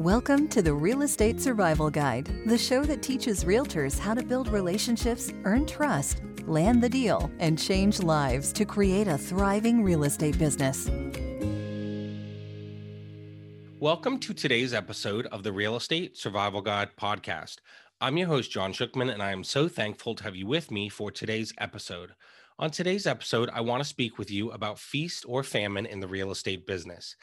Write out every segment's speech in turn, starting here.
Welcome to the Real Estate Survival Guide, the show that teaches realtors how to build relationships, earn trust, land the deal, and change lives to create a thriving real estate business. Welcome to today's episode of the Real Estate Survival Guide podcast. I'm your host, John Shookman, and I am so thankful to have you with me for today's episode. On today's episode, I want to speak with you about feast or famine in the real estate business.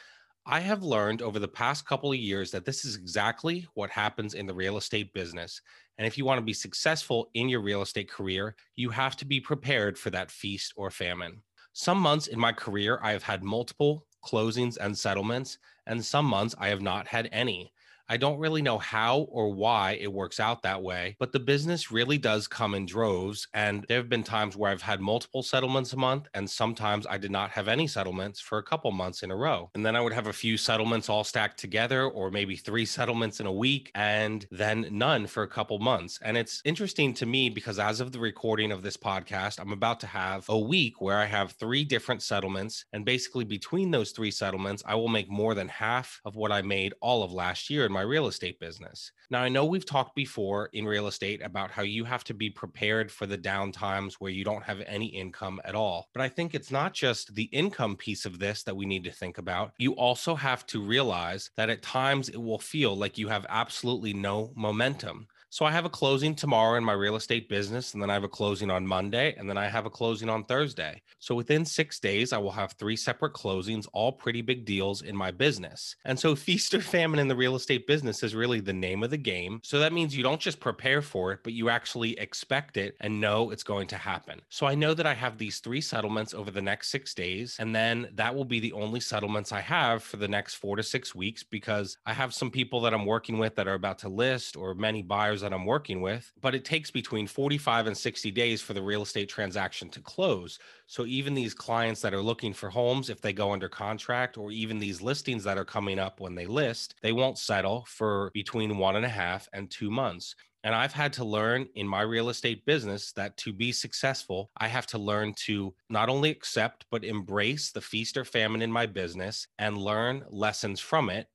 I have learned over the past couple of years that this is exactly what happens in the real estate business. And if you want to be successful in your real estate career, you have to be prepared for that feast or famine. Some months in my career, I have had multiple closings and settlements, and some months I have not had any. I don't really know how or why it works out that way, but the business really does come in droves. And there have been times where I've had multiple settlements a month, and sometimes I did not have any settlements for a couple months in a row. And then I would have a few settlements all stacked together, or maybe three settlements in a week, and then none for a couple months. And it's interesting to me because as of the recording of this podcast, I'm about to have a week where I have three different settlements. And basically, between those three settlements, I will make more than half of what I made all of last year in my real estate business. Now, I know we've talked before in real estate about how you have to be prepared for the down times where you don't have any income at all. But I think it's not just the income piece of this that we need to think about. You also have to realize that at times it will feel like you have absolutely no momentum. So I have a closing tomorrow in my real estate business, and then I have a closing on Monday, and then I have a closing on Thursday. So within six days, I will have three separate closings, all pretty big deals in my business. And so feast or famine in the real estate business is really the name of the game. So that means you don't just prepare for it, but you actually expect it and know it's going to happen. So I know that I have these three settlements over the next six days, and then that will be the only settlements I have for the next four to six weeks because I have some people that I'm working with that are about to list or many buyers that I'm working with, but it takes between 45 and 60 days for the real estate transaction to close. So even these clients that are looking for homes, if they go under contract, or even these listings that are coming up when they list, they won't settle for between one and a half and two months. And I've had to learn in my real estate business that to be successful, I have to learn to not only accept, but embrace the feast or famine in my business and learn lessons from it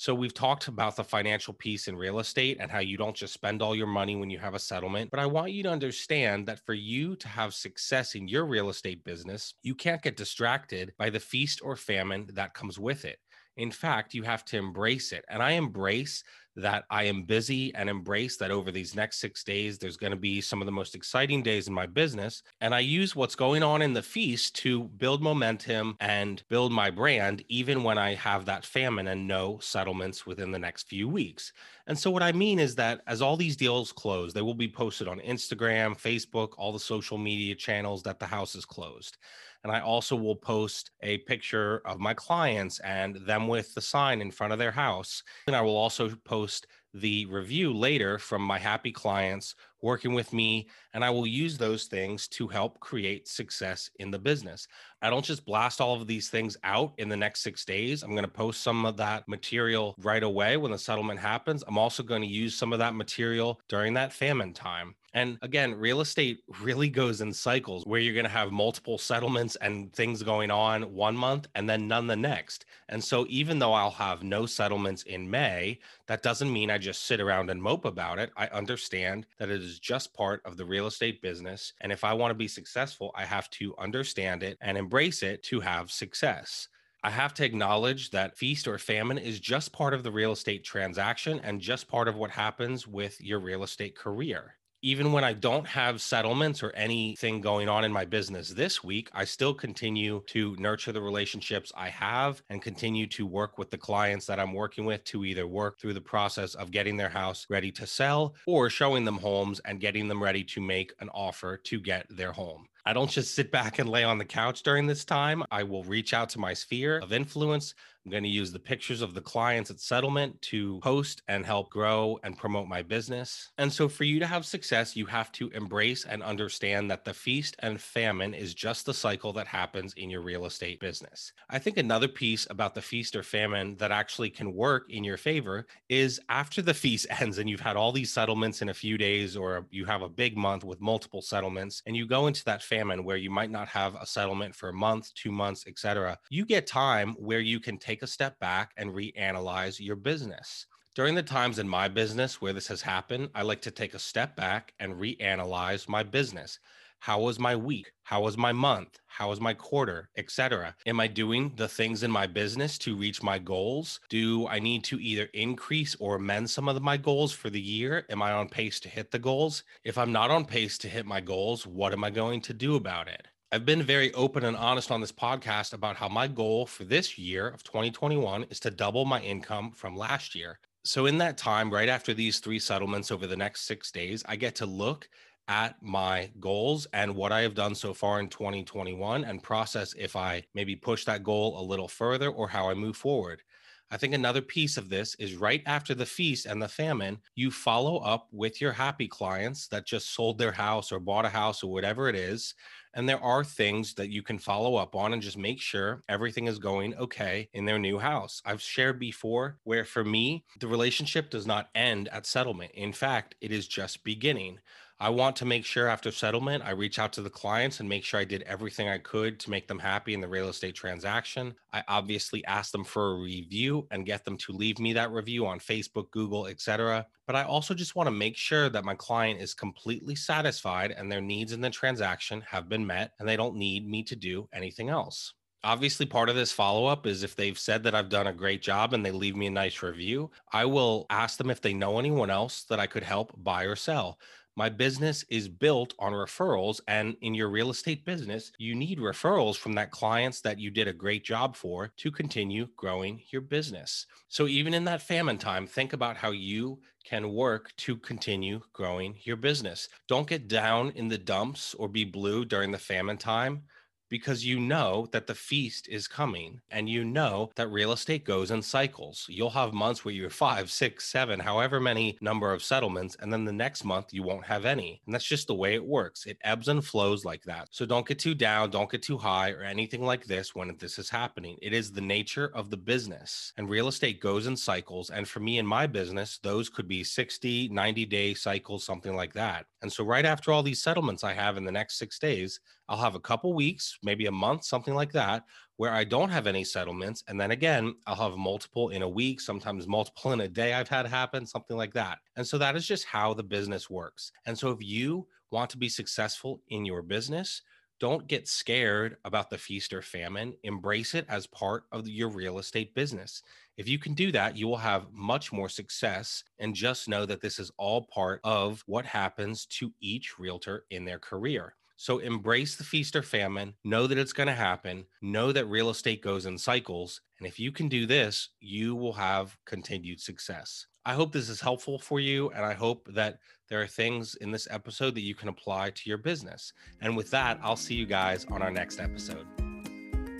so we've talked about the financial piece in real estate and how you don't just spend all your money when you have a settlement. But I want you to understand that for you to have success in your real estate business, you can't get distracted by the feast or famine that comes with it. In fact, you have to embrace it. And I embrace that I am busy and embrace that over these next six days, there's going to be some of the most exciting days in my business. And I use what's going on in the feast to build momentum and build my brand, even when I have that famine and no settlements within the next few weeks. And so, what I mean is that as all these deals close, they will be posted on Instagram, Facebook, all the social media channels that the house is closed. And I also will post a picture of my clients and them with the sign in front of their house. And I will also post the review later from my happy clients working with me. And I will use those things to help create success in the business. I don't just blast all of these things out in the next six days. I'm going to post some of that material right away when the settlement happens. I'm also going to use some of that material during that famine time. And again, real estate really goes in cycles where you're going to have multiple settlements and things going on one month and then none the next. And so, even though I'll have no settlements in May, that doesn't mean I just sit around and mope about it. I understand that it is just part of the real estate business. And if I want to be successful, I have to understand it and embrace it to have success. I have to acknowledge that feast or famine is just part of the real estate transaction and just part of what happens with your real estate career even when I don't have settlements or anything going on in my business this week, I still continue to nurture the relationships I have and continue to work with the clients that I'm working with to either work through the process of getting their house ready to sell or showing them homes and getting them ready to make an offer to get their home. I don't just sit back and lay on the couch during this time. I will reach out to my sphere of influence. I'm going to use the pictures of the clients at settlement to post and help grow and promote my business. And so, for you to have success, you have to embrace and understand that the feast and famine is just the cycle that happens in your real estate business. I think another piece about the feast or famine that actually can work in your favor is after the feast ends and you've had all these settlements in a few days, or you have a big month with multiple settlements, and you go into that famine where you might not have a settlement for a month, two months, etc. You get time where you can take take a step back and reanalyze your business. During the times in my business where this has happened, I like to take a step back and reanalyze my business. How was my week? How was my month? How was my quarter, etc.? Am I doing the things in my business to reach my goals? Do I need to either increase or amend some of my goals for the year? Am I on pace to hit the goals? If I'm not on pace to hit my goals, what am I going to do about it? I've been very open and honest on this podcast about how my goal for this year of 2021 is to double my income from last year. So, in that time, right after these three settlements over the next six days, I get to look at my goals and what I have done so far in 2021 and process if I maybe push that goal a little further or how I move forward. I think another piece of this is right after the feast and the famine, you follow up with your happy clients that just sold their house or bought a house or whatever it is. And there are things that you can follow up on and just make sure everything is going okay in their new house. I've shared before where for me, the relationship does not end at settlement. In fact, it is just beginning. I want to make sure after settlement, I reach out to the clients and make sure I did everything I could to make them happy in the real estate transaction. I obviously ask them for a review and get them to leave me that review on Facebook, Google, etc. But I also just want to make sure that my client is completely satisfied and their needs in the transaction have been met and they don't need me to do anything else obviously part of this follow up is if they've said that I've done a great job and they leave me a nice review, I will ask them if they know anyone else that I could help buy or sell. My business is built on referrals. And in your real estate business, you need referrals from that clients that you did a great job for to continue growing your business. So even in that famine time, think about how you can work to continue growing your business. Don't get down in the dumps or be blue during the famine time because you know that the feast is coming and you know that real estate goes in cycles. You'll have months where you're five, six, seven, however many number of settlements, and then the next month you won't have any. And that's just the way it works. It ebbs and flows like that. So don't get too down, don't get too high, or anything like this when this is happening. It is the nature of the business, and real estate goes in cycles. And for me in my business, those could be 60, 90 day cycles, something like that. And so, right after all these settlements I have in the next six days, I'll have a couple weeks, maybe a month, something like that, where I don't have any settlements. And then again, I'll have multiple in a week, sometimes multiple in a day I've had happen, something like that. And so that is just how the business works. And so if you want to be successful in your business, don't get scared about the feast or famine. Embrace it as part of your real estate business. If you can do that, you will have much more success. And just know that this is all part of what happens to each realtor in their career. So embrace the feast or famine, know that it's going to happen, know that real estate goes in cycles. And if you can do this, you will have continued success. I hope this is helpful for you. And I hope that there are things in this episode that you can apply to your business. And with that, I'll see you guys on our next episode.